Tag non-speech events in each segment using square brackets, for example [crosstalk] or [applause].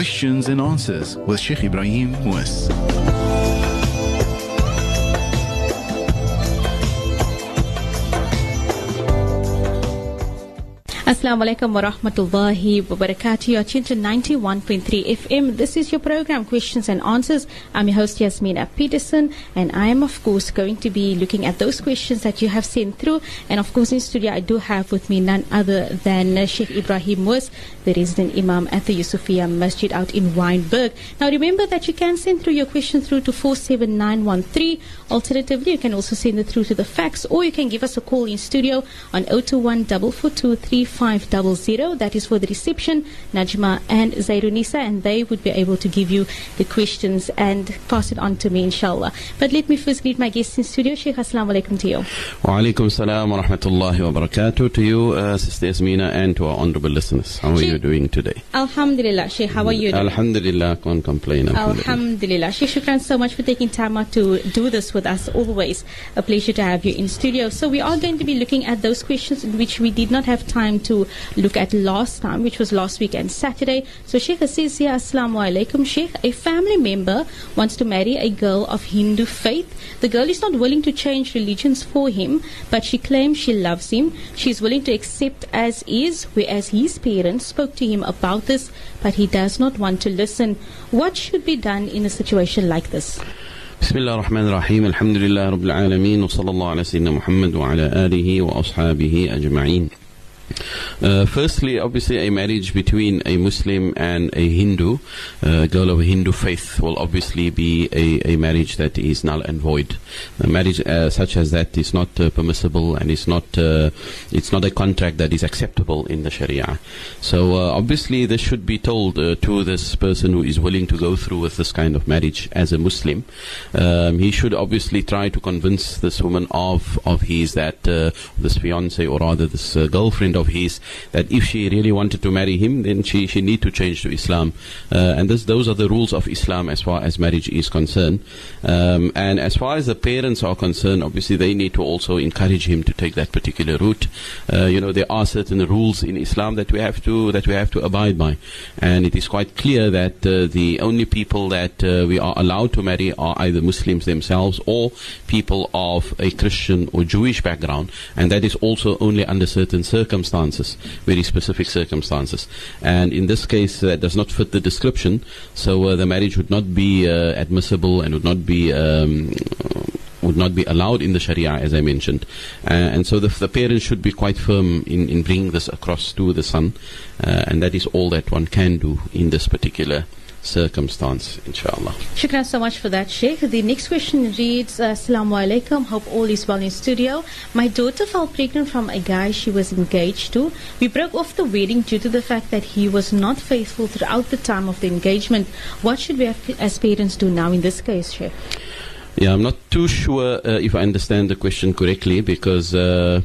Questions and Answers with Sheikh Ebrahim Moos. Assalamu alaikum wa rahmatullahi wa barakatuh. You're tuned to 91.3 FM. This is your program, Questions and Answers. I'm your host, Yasmina Peterson, and I am, of course, going to be looking at those questions that you have sent through. And, of course, in studio, I do have with me none other than Sheikh Ebrahim Moos, the resident Imam at the Yusufia Masjid out in Wynberg. Now, remember that you can send through your question through to 47913. Alternatively, you can also send it through to the fax, or you can give us a call in studio on 021 442 500. That is for the reception, Najma and Zairunisa, and they would be able to give you the questions and pass it on to me, inshallah. But let me first greet my guests in studio. Sheikh, assalamu alaikum to you. Wa alaikum salam wa rahmatullahi wa barakatuh to you, uh, Sister Yasmina, and to our honorable listeners. How are Sheikh- you doing today? Alhamdulillah, Sheikh, how are you doing? Alhamdulillah, can't complain. Alhamdulillah. Alhamdulillah. Sheikh, shukran so much for taking time out to do this with us. Always a pleasure to have you in studio. So we are going to be looking at those questions in which we did not have time to look at last time, which was last week and Saturday. So Sheikh says here, Assalamu alaikum, Sheikh. A family member wants to marry a girl of Hindu faith. The girl is not willing to change religions for him, but she claims she loves him. She is willing to accept as is, whereas his parents spoke to him about this, but he does not want to listen. What should be done in a situation like this? بسم الله الرحمن الرحيم الحمد لله رب العالمين وصلى الله على سيدنا محمد وعلى آله وأصحابه أجمعين uh, firstly, obviously, a marriage between a Muslim and a Hindu, uh, girl of a Hindu faith, will obviously be a, a marriage that is null and void. A marriage uh, such as that is not uh, permissible and is not uh, it's not a contract that is acceptable in the Sharia. So obviously, this should be told to this person who is willing to go through with this kind of marriage as a Muslim. Um, he should obviously try to convince this woman of of his that this fiance or rather this girlfriend of his that if she really wanted to marry him, then she she need to change to Islam. Uh, and this, those are the rules of Islam as far as marriage is concerned. Um, and as far as the parents are concerned, obviously they need to also encourage him to take that particular route. Uh, you know, there are certain rules in Islam that we have to that we have to abide by, and it is quite clear that uh, the only people that uh, we are allowed to marry are either Muslims themselves or people of a Christian or Jewish background, and that is also only under certain circumstances, very specific circumstances. And in this case, that does not fit the description, so uh, the marriage would not be uh, admissible and would not be. Um, would not be allowed in the Sharia, as I mentioned, uh, and so the, the parents should be quite firm in, in bringing this across to the son, uh, and that is all that one can do in this particular circumstance, inshallah. Shukran so much for that, Sheikh. The next question reads, Assalamu alaikum. Hope all is well in studio. My daughter fell pregnant from a guy she was engaged to. We broke off the wedding due to the fact that he was not faithful throughout the time of the engagement. What should we as parents do now in this case, Sheikh? Yeah, I'm not too sure uh, if I understand the question correctly because uh,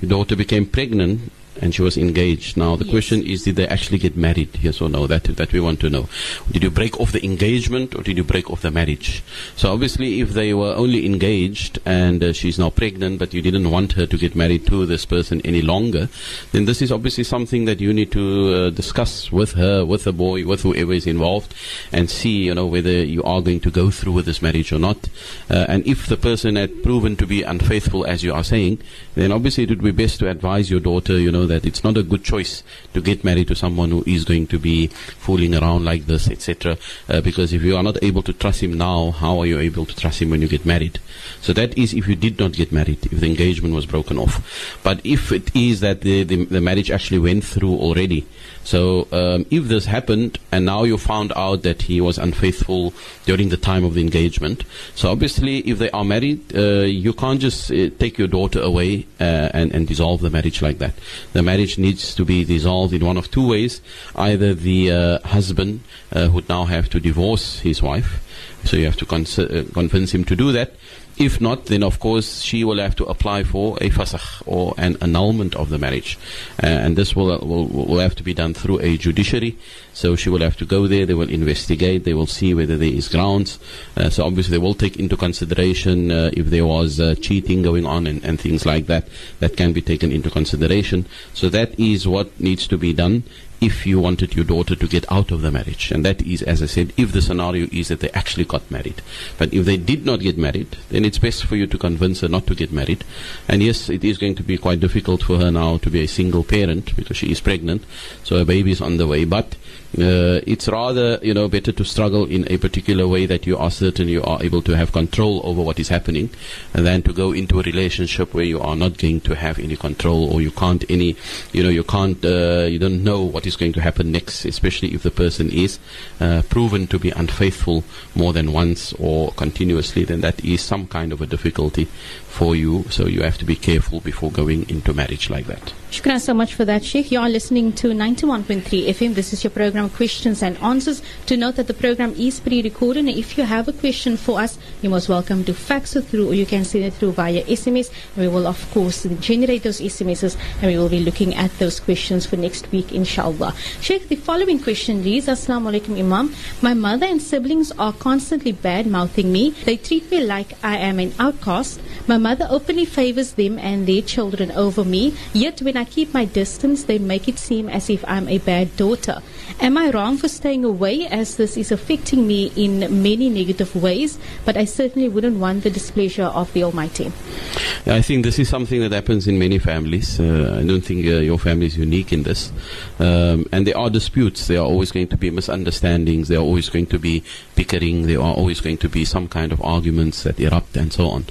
your daughter became pregnant and she was engaged. Now the Yes. question is, did they actually get married? Yes or no? That that we want to know. Did you break off the engagement or did you break off the marriage? So obviously, if they were only engaged and uh, she's now pregnant, but you didn't want her to get married to this person any longer, then this is obviously something that you need to uh, discuss with her, with the boy, with whoever is involved, and see, you know, whether you are going to go through with this marriage or not. Uh, and if the person had proven to be unfaithful, as you are saying, then obviously it would be best to advise your daughter, you know, that it's not a good choice to get married to someone who is going to be fooling around like this, etc. Uh, because if you are not able to trust him now, how are you able to trust him when you get married? So that is if you did not get married, if the engagement was broken off. But if it is that the, the, the marriage actually went through already, so um, if this happened and now you found out that he was unfaithful during the time of the engagement, so obviously if they are married, uh, you can't just uh, take your daughter away uh, and, and dissolve the marriage like that. The marriage needs to be dissolved in one of two ways. Either the uh, husband uh, would now have to divorce his wife, so you have to cons- uh, convince him to do that. If not, then of course she will have to apply for a fasakh or an annulment of the marriage, uh, and this will, will will have to be done through a judiciary. So she will have to go there. They will investigate. They will see whether there is grounds. Uh, so obviously they will take into consideration uh, if there was uh, cheating going on and, and things like that. That can be taken into consideration. So that is what needs to be done. if you wanted your daughter to get out of the marriage. And that is, as I said, if the scenario is that they actually got married. But if they did not get married, then it's best for you to convince her not to get married. And yes, it is going to be quite difficult for her now to be a single parent because she is pregnant, so a baby is on the way. But uh, it's rather, you know, better to struggle in a particular way that you are certain you are able to have control over what is happening, than to go into a relationship where you are not going to have any control or you can't any, you know, you can't, uh, you don't know what is going to happen next, especially if the person is uh, proven to be unfaithful more than once or continuously. Then that is some kind of a difficulty for you. So you have to be careful before going into marriage like that. Shukran so much for that, Sheikh. You are listening to 91.3 FM. This is your program, Questions and Answers. To note that the program is pre-recorded, and if you have a question for us, you're most welcome to fax it through, or you can send it through via SMS. We will, of course, generate those SMSs, and we will be looking at those questions for next week, inshallah. Sheikh, the following question reads, Assalamu alaikum, Imam. My mother and siblings are constantly bad-mouthing me. They treat me like I am an outcast. My mother openly favors them and their children over me, yet when I keep my distance, they make it seem as if I'm a bad daughter. Am I wrong for staying away as this is affecting me in many negative ways? But I certainly wouldn't want the displeasure of the Almighty. I think this is something that happens in many families. Uh, I don't think uh, your family is unique in this. Um, and there are disputes. There are always going to be misunderstandings. There are always going to be bickering. There are always going to be some kind of arguments that erupt and so on.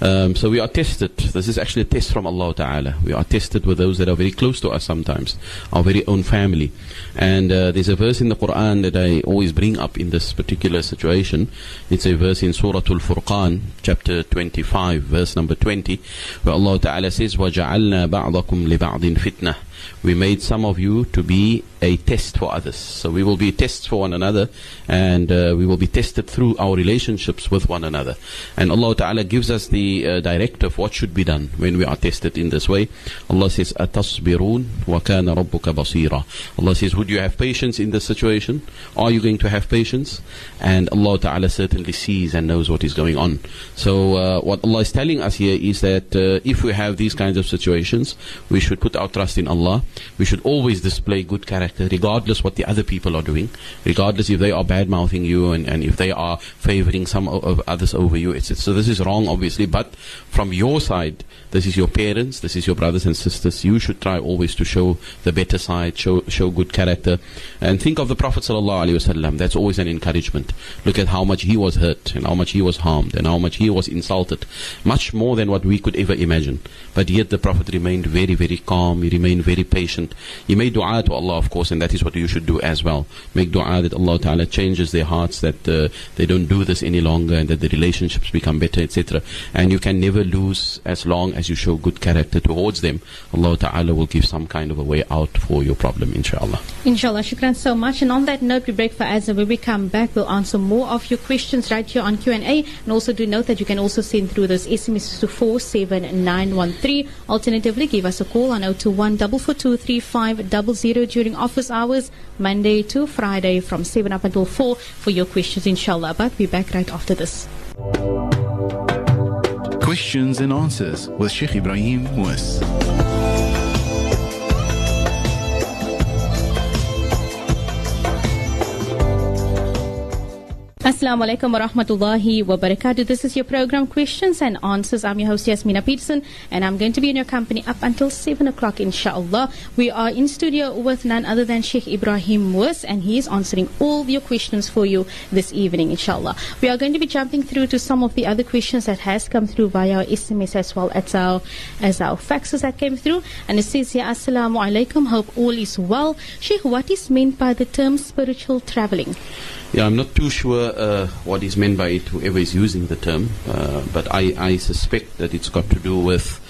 Um, so we are tested. This is actually a test from Allah Ta'ala. We are tested with those that are very close to us sometimes, our very own family. And uh, there's a verse in the Quran that I always bring up in this particular situation. It's a verse in Surah Al-Furqan, chapter 25, verse number 20, where Allah Ta'ala says, وَجَعَلْنَا بَعْضَكُمْ لِبَعْضٍ فِتْنَةً we made some of you to be a test for others. So we will be tests for one another and uh, we will be tested through our relationships with one another. And Allah Ta'ala gives us the uh, directive what should be done when we are tested in this way. Allah says, أَتَصْبِرُونَ وَكَانَ رَبُّكَ بَصِيرًا Allah says, would you have patience in this situation? Are you going to have patience? And Allah Ta'ala certainly sees and knows what is going on. So uh, what Allah is telling us here is that uh, if we have these kinds of situations, we should put our trust in Allah. we should always display good character, regardless what the other people are doing, regardless if they are bad mouthing you and, and if they are favoring some of others over you. It's, so this is wrong, obviously. But from your side, this is your parents, this is your brothers and sisters. You should try always to show the better side, show show good character, and think of the Prophet wasallam. That's always an encouragement. Look at how much he was hurt and how much he was harmed and how much he was insulted, much more than what we could ever imagine. But yet the Prophet remained very, very calm. He remained very patient. He made dua to Allah, of course, and that is what you should do as well. Make dua that Allah Ta'ala changes their hearts, that uh, they don't do this any longer, and that the relationships become better, etc. And you can never lose as long as you show good character towards them. Allah Ta'ala will give some kind of a way out for your problem, inshallah. Inshallah, shukran so much. And on that note, we break for Azza. When we come back, we'll answer more of your questions right here on Q&A. And also do note that you can also send through those SMS to 47913. Alternatively, give us a call on 021 442 during office hours, Monday to Friday from 7 up until 4 for your questions, inshallah. But we'll be back right after this. Questions and answers with Sheikh Ebrahim Moos. Assalamu alaikum wa rahmatullahi wa barakatuh. This is your program Questions and Answers. I'm your host Yasmina Peterson and I'm going to be in your company up until 7 o'clock inshallah. We are in studio with none other than Sheikh Ebrahim Moos and he is answering all your questions for you this evening inshallah. We are going to be jumping through to some of the other questions that has come through via our SMS as well as our, as our faxes that came through. And it says here, Assalamu alaikum, hope all is well. Sheikh, what is meant by the term spiritual traveling? Yeah, I'm not too sure uh, what is meant by it, whoever is using the term, uh, but I, I, suspect that it's got to do with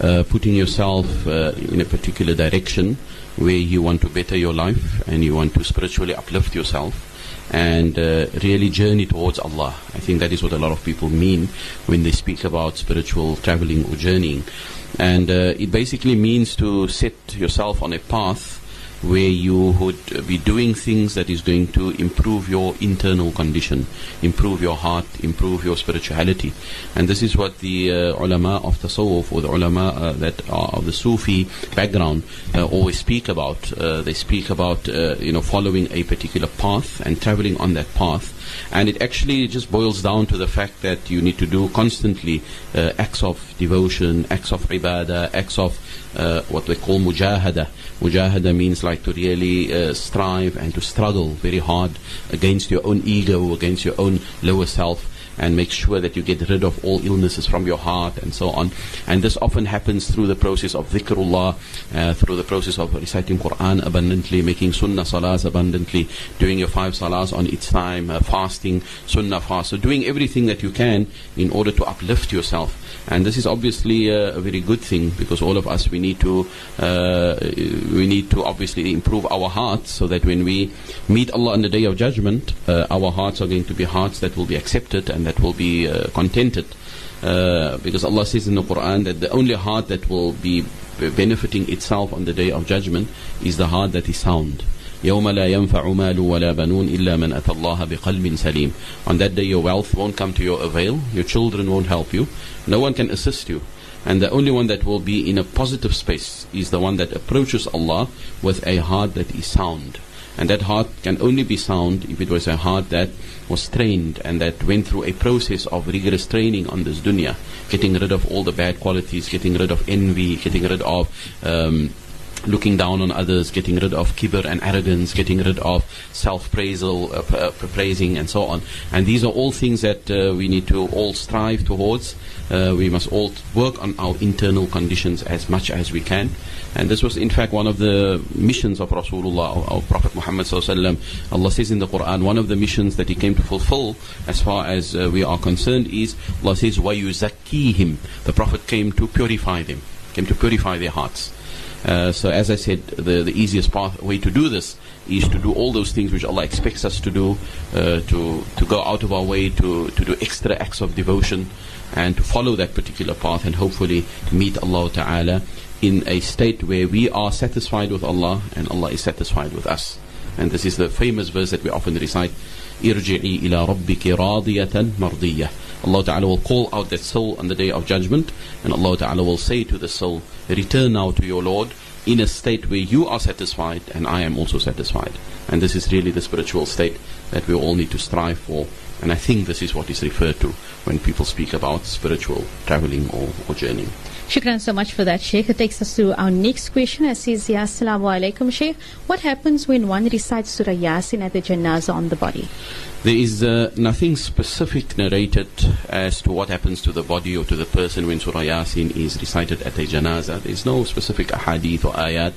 uh, putting yourself uh, in a particular direction where you want to better your life and you want to spiritually uplift yourself and uh, really journey towards Allah. I think that is what a lot of people mean when they speak about spiritual traveling or journeying. And uh, it basically means to set yourself on a path where you would be doing things that is going to improve your internal condition, improve your heart, improve your spirituality. And this is what the uh, ulama of tasawwuf or the ulama uh, that are of the Sufi background uh, always speak about. Uh, they speak about uh, you know following a particular path and traveling on that path. And it actually just boils down to the fact that you need to do constantly uh, acts of devotion, acts of ibadah, acts of uh, what we call mujahada. Mujahada means like to really uh, strive and to struggle very hard against your own ego, against your own lower self and make sure that you get rid of all illnesses from your heart and so on. And this often happens through the process of dhikrullah, uh, through the process of reciting Quran abundantly, making sunnah salahs abundantly, doing your five salahs on its time, uh, fasting, sunnah fast. So doing everything that you can in order to uplift yourself. And this is obviously a, a very good thing because all of us we need to uh, we need to obviously improve our hearts so that when we meet Allah on the day of judgment, uh, our hearts are going to be hearts that will be accepted and that will be uh, contented. Uh, because Allah says in the Quran that the only heart that will be benefiting itself on the day of judgment is the heart that is sound. يوم لا ينفع مال ولا بنون إلا من أتى الله بقلب سليم. On that day your wealth won't come to your avail, your children won't help you, no one can assist you. And the only one that will be in a positive space is the one that approaches Allah with a heart that is sound. And that heart can only be sound if it was a heart that was trained and that went through a process of rigorous training on this dunya, getting rid of all the bad qualities, getting rid of envy, getting rid of um, looking down on others, getting rid of kibber and arrogance, getting rid of self-praisal, uh, uh praising and so on. And these are all things that uh, we need to all strive towards. Uh, we must all work on our internal conditions as much as we can. And this was, in fact, one of the missions of Rasulullah, of Prophet Muhammad. Allah says in the Quran, one of the missions that he came to fulfill, as far as uh, we are concerned, is Allah says, "Wa yuzakkihim." The Prophet came to purify them, came to purify their hearts. Uh, so as I said, the, the easiest path, way to do this is to do all those things which Allah expects us to do, uh, to, to go out of our way to, to do extra acts of devotion and to follow that particular path and hopefully meet Allah Ta'ala in a state where we are satisfied with Allah and Allah is satisfied with us. And this is the famous verse that we often recite, irji'i إلى ربك راضية مرضية. Allah Ta'ala will call out that soul on the day of judgment and Allah Ta'ala will say to the soul, return now to your Lord in a state where you are satisfied and I am also satisfied. And this is really the spiritual state that we all need to strive for. And I think this is what is referred to when people speak about spiritual traveling or, or journeying. Shukran so much for that, Sheikh. It takes us to our next question. It says, Ya Assalamu alaikum, Sheikh. What happens when one recites Surah Yasin at the janazah on the body? There is uh, nothing specific narrated as to what happens to the body or to the person when Surah Yasin is recited at a janazah. There is no specific ahadith or ayat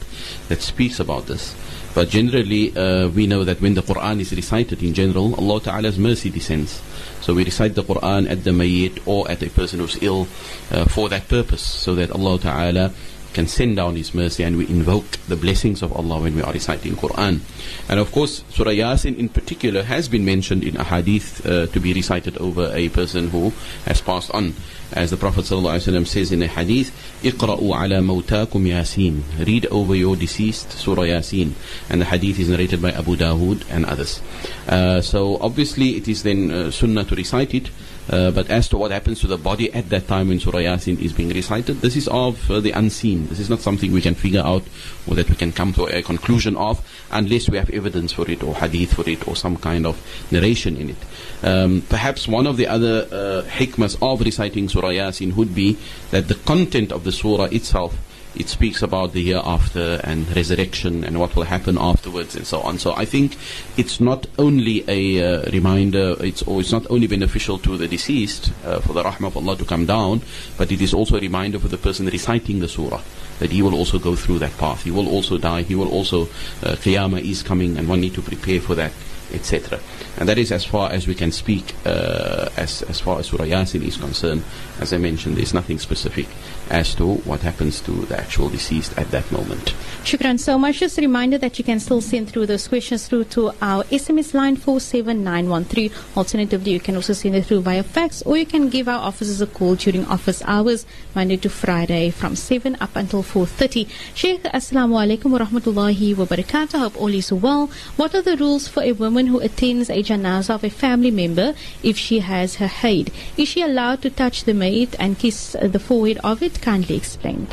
that speaks about this. But generally, uh, we know that when the Quran is recited in general, Allah Ta'ala's mercy descends. So we recite the Quran at the mayyit or at a person who's ill uh, for that purpose, so that Allah Ta'ala can send down His mercy and we invoke the blessings of Allah when we are reciting Quran. And of course, Surah Yasin in particular has been mentioned in a hadith uh, to be recited over a person who has passed on. As the Prophet ﷺ says in a hadith, اقرأوا على موتاكم ياسين Read over your deceased Surah Yasin. And the hadith is narrated by Abu Dawood and others. Uh, so obviously it is then uh, sunnah to recite it. Uh, but as to what happens to the body at that time when Surah Yasin is being recited, this is of uh, the unseen. This is not something we can figure out or that we can come to a conclusion of unless we have evidence for it or hadith for it or some kind of narration in it. Um, perhaps one of the other uh, hikmas of reciting Surah Yasin would be that the content of the surah itself it speaks about the hereafter and resurrection and what will happen afterwards and so on. So I think it's not only a uh, reminder, it's, it's not only beneficial to the deceased uh, for the rahmah of Allah to come down, but it is also a reminder for the person reciting the surah that he will also go through that path. He will also die. He will also, uh, Qiyamah is coming and one need to prepare for that etc. And that is as far as we can speak uh, as, as far as Surah Yasin is concerned. As I mentioned, there's nothing specific as to what happens to the actual deceased at that moment. Shukran so much. Just a reminder that you can still send through those questions through to our SMS line 47913. Alternatively, you can also send it through via fax or you can give our officers a call during office hours, Monday to Friday from 7 up until 4.30. Sheikh, Assalamu alaikum wa rahmatullahi wa barakatuh. Hope all is well. What are the rules for a woman who attends a janazah of a family member if she has her haid? Is she allowed to touch the mayyit and kiss the forehead of it? kindly explain?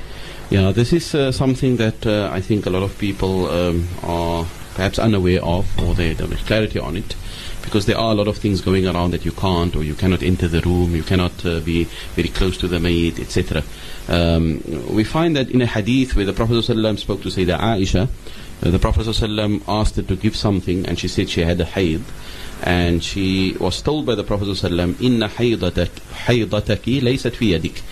Yeah, this is uh, something that uh, I think a lot of people um, are perhaps unaware of or they don't have clarity on it because there are a lot of things going around that you can't or you cannot enter the room, you cannot uh, be very close to the mayyit, etc. Um, we find that in a hadith where the Prophet ﷺ spoke to sayyidina Aisha, uh, the Prophet ﷺ asked her to give something and she said she had a haid and she was told by the Prophet ﷺ, إِنَّ حَيْضَتَكِ لَيْسَتْ فِي يَدِكَ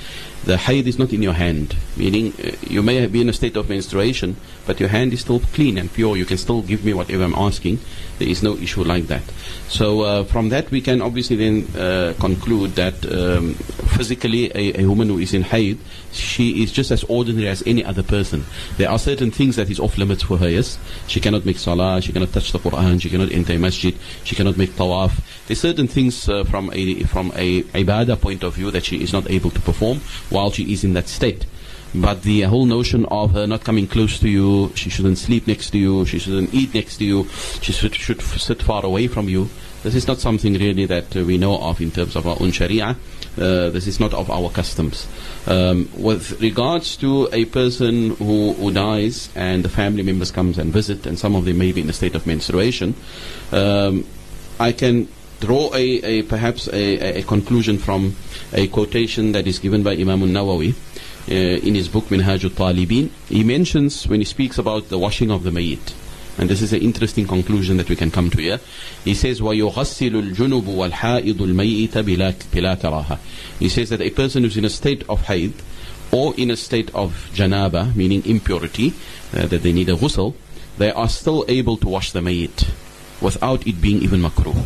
the haid is not in your hand, meaning uh, you may be in a state of menstruation, but your hand is still clean and pure. You can still give me whatever I'm asking. There is no issue like that. So uh, from that we can obviously then uh, conclude that um, physically a, a, woman who is in haid, she is just as ordinary as any other person. There are certain things that is off limits for her. Yes, she cannot make salah, she cannot touch the Quran, she cannot enter a masjid, she cannot make tawaf. There are certain things uh, from a from a ibadah point of view that she is not able to perform while she is in that state. But the whole notion of her not coming close to you, she shouldn't sleep next to you, she shouldn't eat next to you, she should, should sit far away from you. This is not something really that uh, we know of in terms of our own sharia. Uh, this is not of our customs. Um, with regards to a person who, who dies and the family members comes and visit, and some of them may be in a state of menstruation, um, I can draw a, a perhaps a, a, conclusion from a quotation that is given by Imam al-Nawawi uh, in his book Minhaj al-Talibin. He mentions when he speaks about the washing of the mayit. And this is an interesting conclusion that we can come to here. He says, وَيُغَسِّلُ الْجُنُبُ وَالْحَائِضُ الْمَيِّتَ بِلَا كَرَاهَةٍ He says that a person who's in a state of haid or in a state of janaba, meaning impurity, uh, that they need a ghusl, they are still able to wash the mayit without it being even makruh.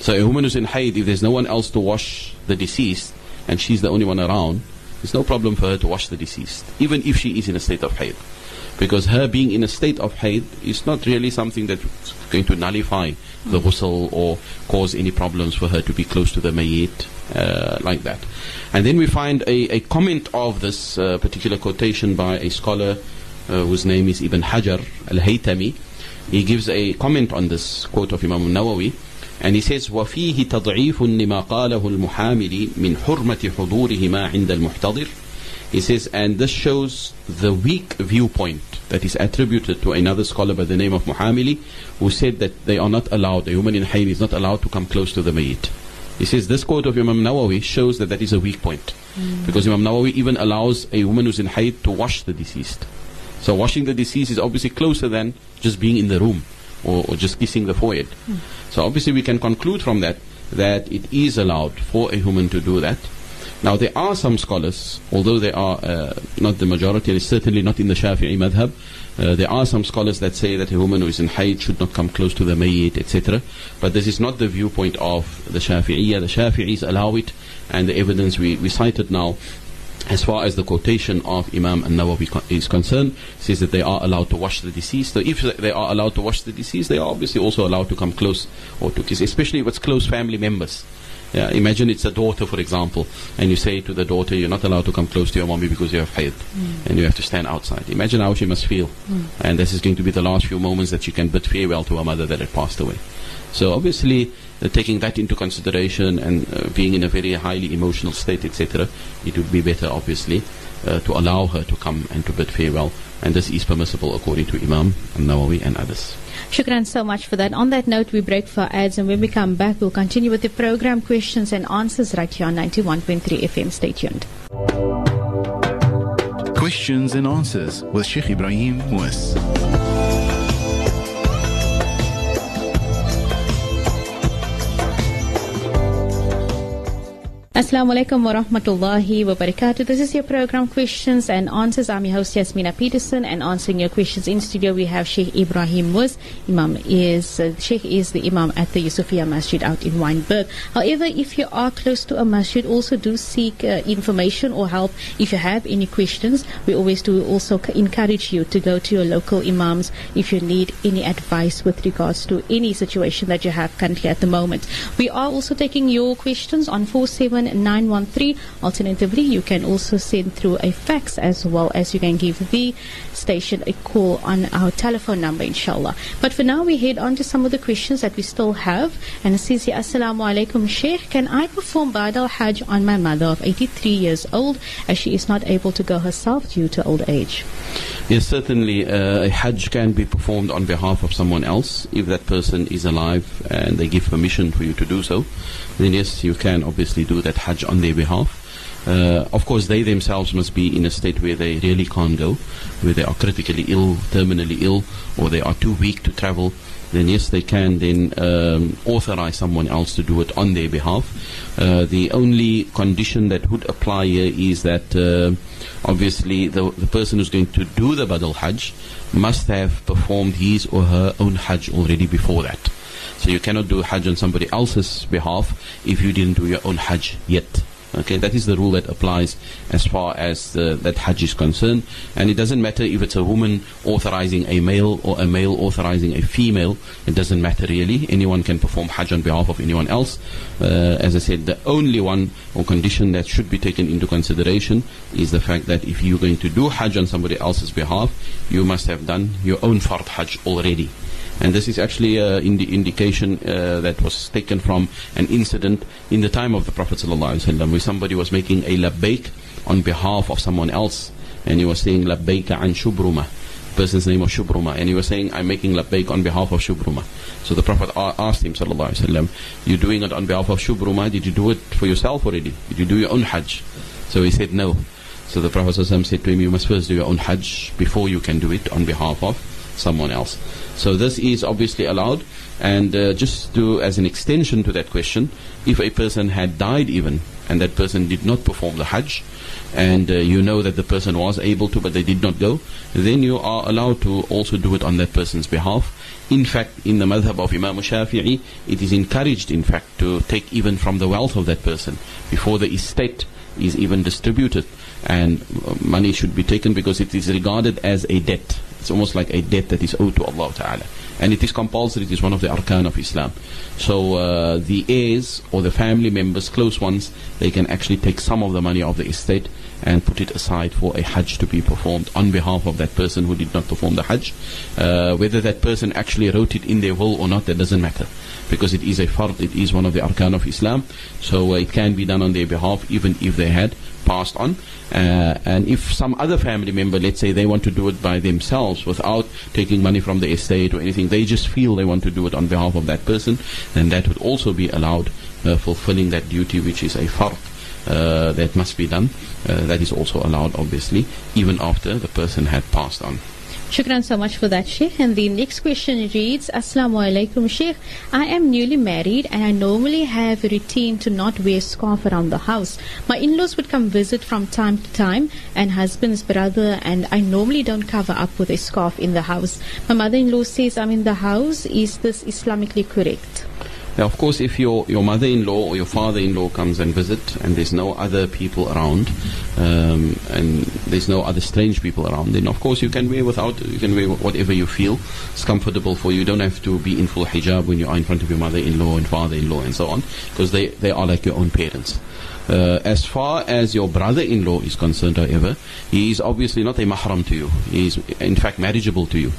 So a woman who's in haid, if there's no one else to wash the deceased, and she's the only one around, there's no problem for her to wash the deceased, even if she is in a state of haid. Because her being in a state of haid is not really something that's going to nullify the ghusl or cause any problems for her to be close to the mayyit, uh, like that. And then we find a, a comment of this uh, particular quotation by a scholar uh, whose name is Ibn Hajar al-Haytami. He gives a comment on this quote of Imam Nawawi. And he says, وَفِيهِ تَضْعِيفٌ لِمَا قَالَهُ الْمُحَامِلِ مِنْ حُرْمَةِ حُضُورِهِمَا عِنْدَ الْمُحْتَضِرِ He says, and this shows the weak viewpoint that is attributed to another scholar by the name of Muhamili, who said that they are not allowed, a woman in Hayd is not allowed to come close to the Mayyit. He says this quote of Imam Nawawi shows that that is a weak point. Mm. Because Imam Nawawi even allows a woman who's in Hayd to wash the deceased. So washing the deceased is obviously closer than just being in the room or, or just kissing the forehead. Mm. So obviously we can conclude from that that it is allowed for a woman to do that. Now there are some scholars, although they are uh, not the majority, and certainly not in the Shafi'i madhab, uh, there are some scholars that say that a woman who is in hayd should not come close to the mayyit, etc. But this is not the viewpoint of the Shafi'iyah. The Shafi'is allow it, and the evidence we, we cited now as far as the quotation of Imam An-Nawawi is concerned, says that they are allowed to wash the deceased. So if they are allowed to wash the deceased, they are obviously also allowed to come close or to kiss, especially if it's close family members. Yeah, imagine it's a daughter, for example, and you say to the daughter, you're not allowed to come close to your mommy because you have haid, mm. and you have to stand outside. Imagine how she must feel. Mm. And this is going to be the last few moments that she can bid farewell to her mother that had passed away. So obviously, uh, taking that into consideration and uh, being in a very highly emotional state, etc., it would be better, obviously, uh, to allow her to come and to bid farewell. And this is permissible according to Imam al-Nawawi and others. Shukran so much for that. On that note, we break for ads, and when we come back, we'll continue with the program questions and answers right here on 91.3 FM. Stay tuned. Questions and answers with Sheikh Ebrahim Moos. Assalamu alaikum wa rahmatullahi wa barakatuh. This is your program Questions and Answers. I'm your host Yasmina Peterson and answering your questions in studio we have Sheikh Ebrahim Moos. Imam is, uh, Sheikh is the Imam at the Yusufia Masjid out in Wynberg. However, if you are close to a masjid, also do seek uh, information or help. If you have any questions, we always do also encourage you to go to your local imams if you need any advice with regards to any situation that you have currently at the moment. We are also taking your questions on 47913. Alternatively, you can also send through a fax as well as you can give the station a call on our telephone number, inshallah. But for now, we head on to some of the questions that we still have. And here, Assalamu alaikum, Sheikh. Can I perform Badal Hajj on my mother of 83 years old as she is not able to go herself due to old age? Yes, certainly uh, a Hajj can be performed on behalf of someone else if that person is alive and they give permission for you to do so. Then yes, you can obviously do that Hajj on their behalf. Uh, of course, they themselves must be in a state where they really can't go, where they are critically ill, terminally ill, or they are too weak to travel. Then yes, they can then um, authorize someone else to do it on their behalf. Uh, the only condition that would apply here is that uh, obviously the, the person who's going to do the Badal Hajj must have performed his or her own Hajj already before that. So you cannot do Hajj on somebody else's behalf if you didn't do your own Hajj yet. Okay, that is the rule that applies as far as the, that Hajj is concerned. And it doesn't matter if it's a woman authorizing a male or a male authorizing a female. It doesn't matter really. Anyone can perform Hajj on behalf of anyone else. Uh, as I said, the only one or condition that should be taken into consideration is the fact that if you're going to do Hajj on somebody else's behalf, you must have done your own Fard Hajj already. And this is actually uh, in the indication uh, that was taken from an incident in the time of the Prophet ﷺ where somebody was making a labbaik on behalf of someone else. And he was saying labbaik an shubruma. Person's name was Shubruma. And he was saying, I'm making labbaik on behalf of Shubruma. So the Prophet asked him, sallallahu alaihi wasallam, you're doing it on behalf of Shubruma. Did you do it for yourself already? Did you do your own Hajj? So he said, no. So the Prophet said to him, you must first do your own Hajj before you can do it on behalf of someone else. So this is obviously allowed. And uh, just to, as an extension to that question, if a person had died even, and that person did not perform the Hajj, and uh, you know that the person was able to, but they did not go, then you are allowed to also do it on that person's behalf. In fact, in the madhab of Imam Shafi'i, it is encouraged, in fact, to take even from the wealth of that person before the estate is even distributed. And uh, money should be taken because it is regarded as a debt. It's almost like a debt that is owed to Allah Ta'ala. And it is compulsory, it is one of the arkan of Islam. So uh, the heirs or the family members, close ones, they can actually take some of the money of the estate and put it aside for a Hajj to be performed on behalf of that person who did not perform the Hajj. Uh, whether that person actually wrote it in their will or not, that doesn't matter. Because it is a fard, it is one of the arkan of Islam. So uh, it can be done on their behalf even if they had passed on. Uh, and if some other family member, let's say they want to do it by themselves without taking money from the estate or anything, they just feel they want to do it on behalf of that person, then that would also be allowed, uh, fulfilling that duty which is a fard. Uh, that must be done. Uh, that is also allowed, obviously, even after the person had passed on. Shukran so much for that, Sheikh. And the next question reads, Assalamu alaikum, Sheikh. I am newly married and I normally have a routine to not wear scarf around the house. My in-laws would come visit from time to time and husband's brother and I normally don't cover up with a scarf in the house. My mother-in-law says I'm in the house. Is this Islamically correct? Now, of course, if your, your mother-in-law or your father-in-law comes and visit, and there's no other people around, um, and there's no other strange people around, then of course you can wear without, you can wear whatever you feel is comfortable for you. You don't have to be in full hijab when you are in front of your mother-in-law and father-in-law and so on, because they, they are like your own parents. Uh, as far as your brother-in-law is concerned, however, he is obviously not a mahram to you. He is, in fact, marriageable to you.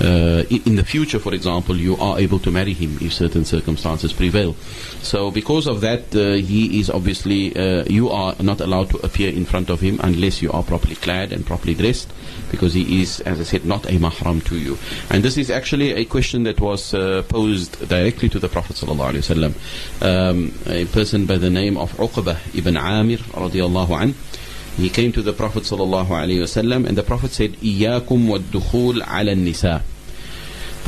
Uh, in the future, for example, you are able to marry him if certain circumstances prevail. So, because of that, uh, he is obviously, uh, you are not allowed to appear in front of him unless you are properly clad and properly dressed, because he is, as I said, not a mahram to you. And this is actually a question that was uh, posed directly to the Prophet ﷺ. Um, a person by the name of Uqbah ibn Amir radiallahu anh, he came to the Prophet sallallahu alaihi wasallam and the Prophet said, "Iyakum wad-dukhul ala nisa."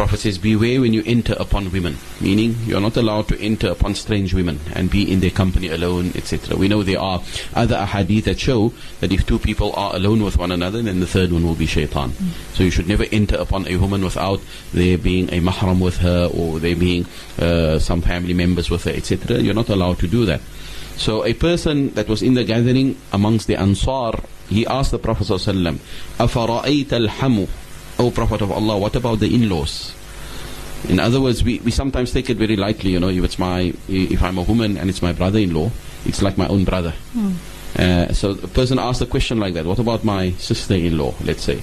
Prophet says, Beware when you enter upon women, meaning you're not allowed to enter upon strange women and be in their company alone, etc. We know there are other ahadith that show that if two people are alone with one another, then the third one will be shaitan. So you should never enter upon a woman without there being a mahram with her or there being uh, some family members with her, etc. You're not allowed to do that. So a person that was in the gathering amongst the Ansar, he asked the Prophet ﷺ, أَفَرَأَيْتَ الْحَمُ O Prophet of Allah, what about the in-laws? In other words, we, we sometimes take it very lightly, you know, if it's my, if I'm a woman and it's my brother-in-law, it's like my own brother. Uh, so a person asks a question like that, what about my sister-in-law, let's say?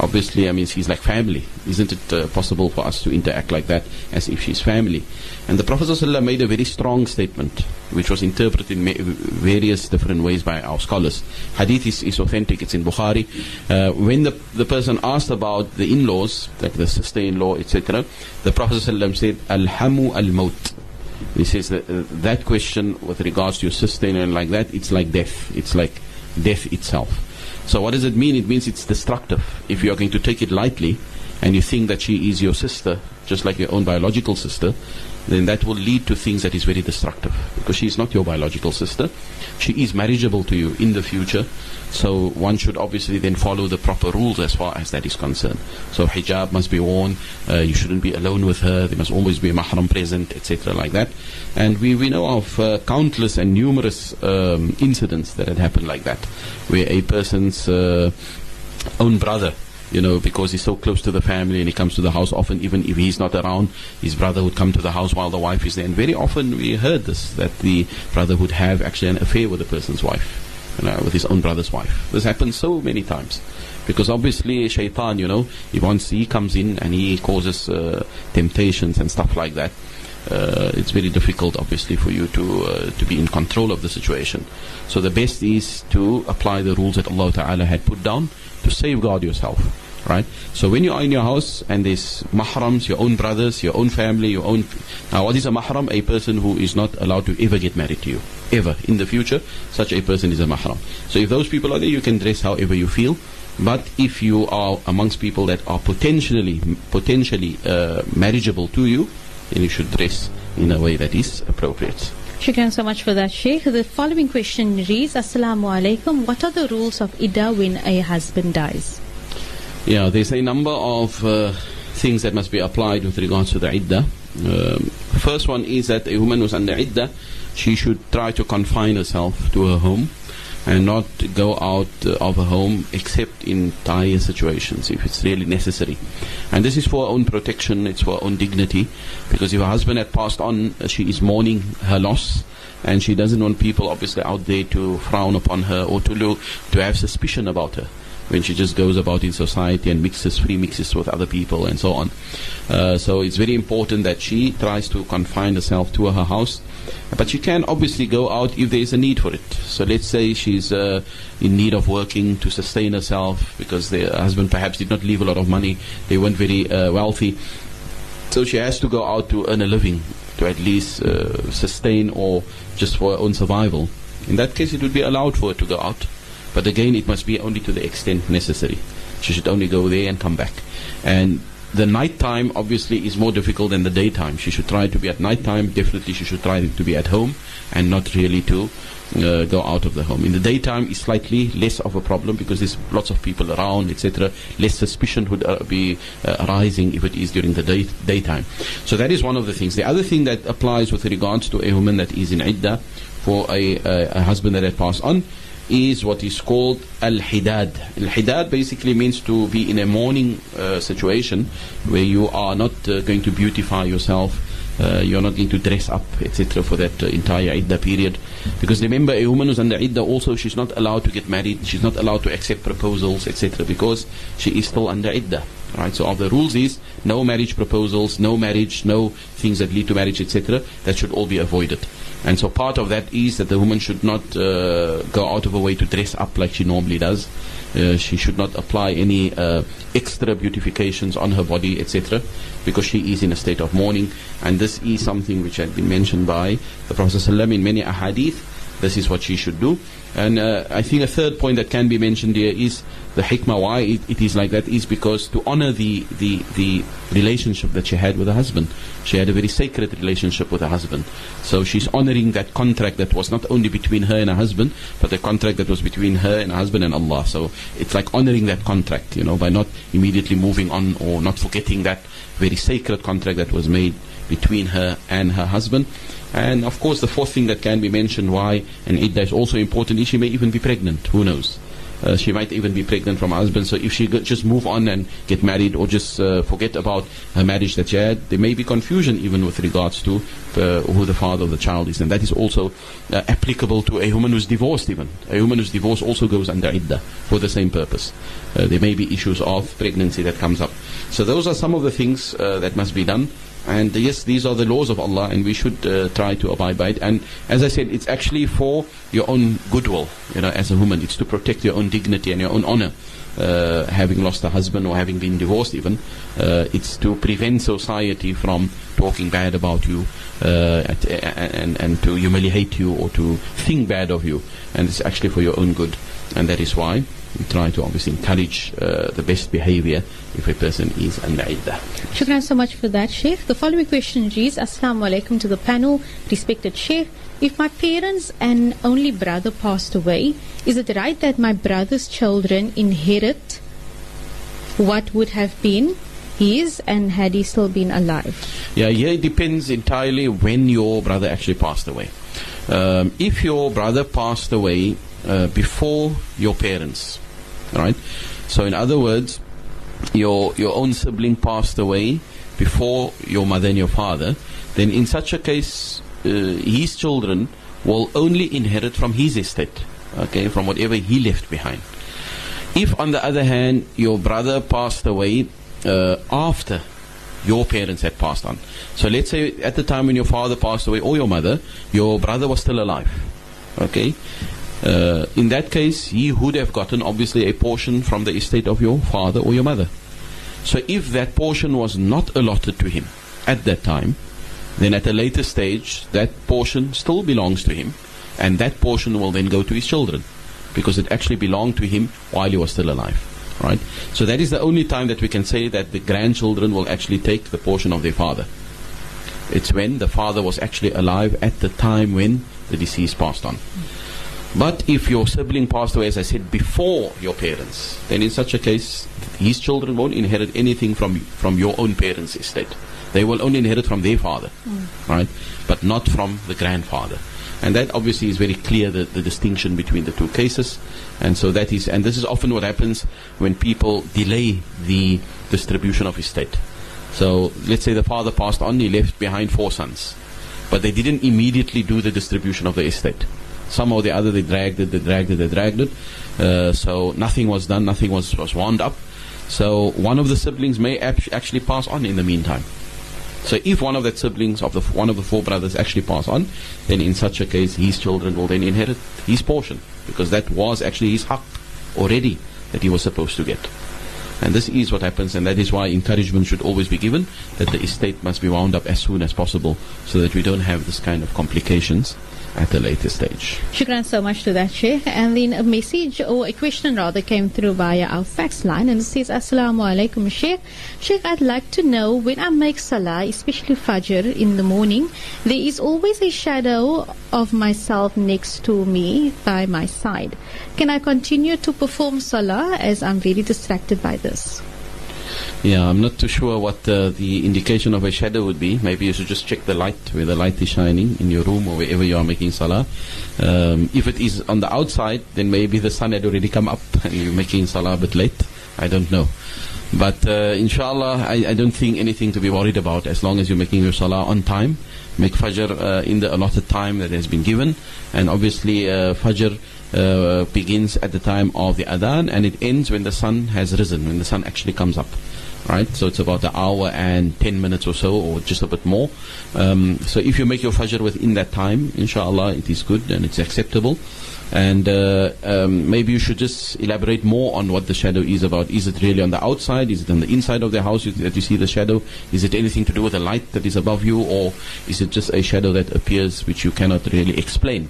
Obviously, I mean, she's like family. Isn't it uh, possible for us to interact like that as if she's family? And the Prophet ﷺ made a very strong statement, which was interpreted in various different ways by our scholars. Hadith is, is authentic, it's in Bukhari. Uh, when the, the person asked about the in-laws, like the sister-in-law, etc., the Prophet ﷺ said, Alhamu al-maut. He says that uh, that question with regards to your sister-in-law and like that, it's like death. It's like death itself. So what does it mean? It means it's destructive. If you are going to take it lightly and you think that she is your sister, just like your own biological sister, then that will lead to things that is very destructive. Because she is not your biological sister. She is marriageable to you in the future. So one should obviously then follow the proper rules as far as that is concerned. So hijab must be worn. Uh, you shouldn't be alone with her. There must always be a mahram present, etc. like that. And we, we know of uh, countless and numerous um, incidents that had happened like that, where a person's uh, own brother you know, because he's so close to the family and he comes to the house often, even if he's not around, his brother would come to the house while the wife is there. And very often we heard this, that the brother would have actually an affair with the person's wife, you know, with his own brother's wife. This happens so many times. Because obviously shaitan, you know, he once he comes in and he causes uh, temptations and stuff like that. Uh, it's very difficult, obviously, for you to uh, to be in control of the situation. So the best is to apply the rules that Allah Taala had put down to safeguard yourself. Right? So when you are in your house and there's mahrams, your own brothers, your own family, your own. Now, what is a mahram? A person who is not allowed to ever get married to you. Ever. In the future, such a person is a mahram. So if those people are there, you can dress however you feel. But if you are amongst people that are potentially potentially uh, marriageable to you, then you should dress in a way that is appropriate. Shukran so much for that, Sheikh. The following question reads Assalamu alaikum. What are the rules of Iddah when a husband dies? Yeah, there's a number of uh, things that must be applied with regards to the iddah. Um, first one is that a woman who's under iddah, she should try to confine herself to her home and not go out uh, of her home except in dire situations if it's really necessary. And this is for her own protection, it's for her own dignity, because if her husband had passed on, uh, she is mourning her loss. And she doesn't want people obviously out there to frown upon her or to look, to have suspicion about her when she just goes about in society and mixes, free mixes with other people and so on. Uh, so it's very important that she tries to confine herself to her house. But she can obviously go out if there is a need for it. So let's say she's uh, in need of working to sustain herself because the husband perhaps did not leave a lot of money, they weren't very uh, wealthy. So she has to go out to earn a living to at least uh, sustain or just for her own survival. In that case, it would be allowed for her to go out. But again, it must be only to the extent necessary. She should only go there and come back. And the night time obviously is more difficult than the daytime. She should try to be at night time. Definitely, she should try to be at home and not really to uh, go out of the home. In the daytime, is slightly less of a problem because there's lots of people around, etc. Less suspicion would uh, be uh, arising if it is during the day, daytime. So that is one of the things. The other thing that applies with regards to a woman that is in iddah for a, a, a husband that had passed on is what is called al-hidad. Al-hidad basically means to be in a mourning uh, situation where you are not uh, going to beautify yourself, uh, you're not going to dress up, etc. for that uh, entire iddah period. Because remember, a woman who's under iddah also, she's not allowed to get married, she's not allowed to accept proposals, etc. because she is still under iddah. Right, so of the rules is no marriage proposals, no marriage, no things that lead to marriage, etc. That should all be avoided. And so part of that is that the woman should not uh, go out of her way to dress up like she normally does. Uh, she should not apply any uh, extra beautifications on her body, etc., because she is in a state of mourning. And this is something which had been mentioned by the Prophet ﷺ in many ahadith this is what she should do. And uh, I think a third point that can be mentioned here is the hikmah why it, it is like that is because to honor the, the, the relationship that she had with her husband. She had a very sacred relationship with her husband. So she's honoring that contract that was not only between her and her husband, but the contract that was between her and her husband and Allah. So it's like honoring that contract, you know, by not immediately moving on or not forgetting that very sacred contract that was made between her and her husband. And of course, the fourth thing that can be mentioned why an iddah is also important is she may even be pregnant. Who knows? Uh, she might even be pregnant from her husband. So if she just move on and get married or just uh, forget about her marriage that she had, there may be confusion even with regards to uh, who the father of the child is. And that is also uh, applicable to a woman who's divorced even. A woman who's divorced also goes under idda for the same purpose. Uh, there may be issues of pregnancy that comes up. So those are some of the things uh, that must be done. And yes, these are the laws of Allah, and we should uh, try to abide by it. And as I said, it's actually for your own goodwill, you know, as a woman. It's to protect your own dignity and your own honor. Uh, having lost a husband or having been divorced, even, uh, it's to prevent society from talking bad about you uh, at, and, and to humiliate you or to think bad of you. And it's actually for your own good. And that is why we try to obviously encourage uh, the best behavior if a person is iddah. Shukran so much for that, Sheikh. The following question reads Assalamu alaikum to the panel. Respected Sheikh, if my parents and only brother passed away, is it right that my brother's children inherit what would have been his and had he still been alive? Yeah, yeah, it depends entirely when your brother actually passed away. Um, if your brother passed away uh, before your parents, right? So, in other words, your your own sibling passed away before your mother and your father, then in such a case, uh, his children will only inherit from his estate, okay, from whatever he left behind. If, on the other hand, your brother passed away uh, after your parents had passed on, so let's say at the time when your father passed away or your mother, your brother was still alive, okay. Uh, in that case, he would have gotten obviously a portion from the estate of your father or your mother. So if that portion was not allotted to him at that time, then at a later stage, that portion still belongs to him, and that portion will then go to his children, because it actually belonged to him while he was still alive. Right? So that is the only time that we can say that the grandchildren will actually take the portion of their father. It's when the father was actually alive at the time when the deceased passed on. But if your sibling passed away, as I said, before your parents, then in such a case, his children won't inherit anything from from your own parents' estate. They will only inherit from their father, mm. right? But not from the grandfather. And that obviously is very clear the, the distinction between the two cases. And so that is, and this is often what happens when people delay the distribution of estate. So let's say the father passed on, he left behind four sons, but they didn't immediately do the distribution of the estate somehow or the other they dragged it, they dragged it, they dragged it. Uh, so nothing was done, nothing was, was wound up. So one of the siblings may actually pass on in the meantime. So if one of the siblings of the one of the four brothers actually pass on, then in such a case his children will then inherit his portion because that was actually his haq already that he was supposed to get. And this is what happens, and that is why encouragement should always be given that the estate must be wound up as soon as possible so that we don't have this kind of complications at the later stage. Shukran so much to that, Sheikh. And then a message or a question rather came through via our fax line and it says, Assalamu alaikum, Sheikh. Sheikh, I'd like to know when I make salah, especially Fajr in the morning, there is always a shadow of myself next to me by my side. Can I continue to perform salah as I'm very distracted by this? Yeah, I'm not too sure what uh, the indication of a shadow would be. Maybe you should just check the light, where the light is shining in your room or wherever you are making salah. Um, if it is on the outside, then maybe the sun had already come up and you're making salah a bit late. I don't know. But uh, inshallah, I, I, don't think anything to be worried about as long as you're making your salah on time. Make fajr uh, in the allotted time that has been given. And obviously, uh, fajr uh, begins at the time of the adhan and it ends when the sun has risen, when the sun actually comes up right? So it's about an hour and 10 minutes or so, or just a bit more. Um, so if you make your fajr within that time, inshallah, it is good and it's acceptable. And uh, um, maybe you should just elaborate more on what the shadow is about. Is it really on the outside? Is it on the inside of the house that you see the shadow? Is it anything to do with the light that is above you? Or is it just a shadow that appears which you cannot really explain?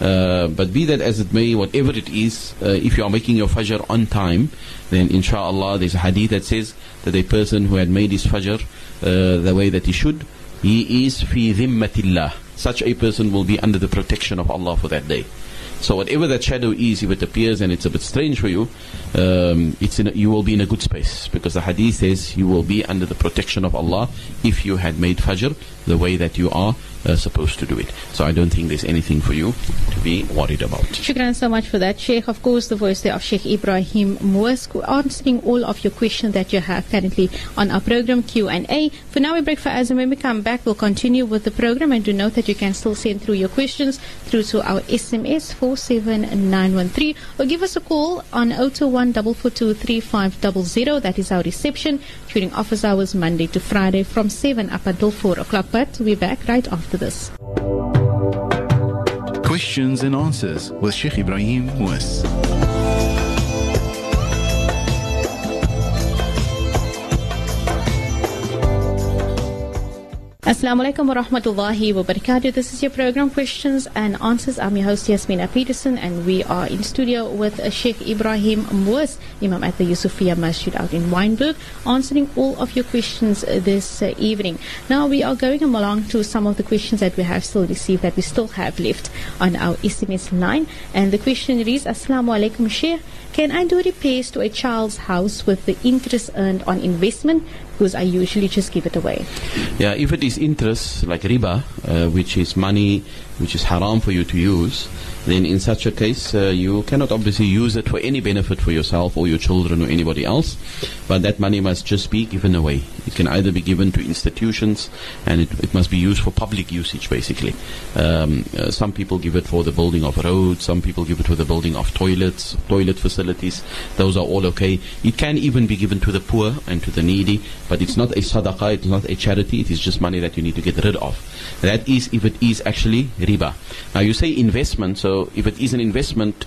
Uh, but be that as it may, whatever it is, uh, if you are making your fajr on time, then inshallah there's a hadith that says that a person who had made his fajr uh, the way that he should, he is fi dhimmatillah. Such a person will be under the protection of Allah for that day. So whatever that shadow is, if it appears and it's a bit strange for you, um, it's a, you will be in a good space because the hadith says you will be under the protection of Allah if you had made fajr the way that you are uh, supposed to do it. So I don't think there's anything for you to be worried about. Shukran so much for that, Sheikh. Of course, the voice there of Sheikh Ebrahim Moos answering all of your questions that you have currently on our program Q&A. For now, we break for as and when we come back, we'll continue with the program. And do note that you can still send through your questions through to our SMS 47913 or give us a call on 021 442 That is our reception during office hours Monday to Friday from 7 up until 4 o'clock. But we'll be back right after this. Questions and answers with Sheikh Ebrahim Moos. Assalamu alaikum wa rahmatullahi wa barakatuh. This is your program Questions and Answers. I'm your host Yasmina Peterson and we are in studio with Sheikh Ebrahim Moos, Imam at the Yusufia Masjid out in Wynberg, answering all of your questions this uh, evening. Now we are going along to some of the questions that we have still received that we still have left on our SMS line. And the question reads, Assalamu alaikum Sheikh. Can I do repairs to a child's house with the interest earned on investment? Because I usually just give it away. Yeah, if it is interest like riba, uh, which is money which is haram for you to use, then in such a case uh, you cannot obviously use it for any benefit for yourself or your children or anybody else, but that money must just be given away. It can either be given to institutions and it, it must be used for public usage basically. Um, uh, some people give it for the building of roads, some people give it for the building of toilets, toilet facilities. Those are all okay. It can even be given to the poor and to the needy, but it's not a sadaqah, it's not a charity, it is just money that you need to get rid of. That is if it is actually riba. Now you say investment, so if it is an investment,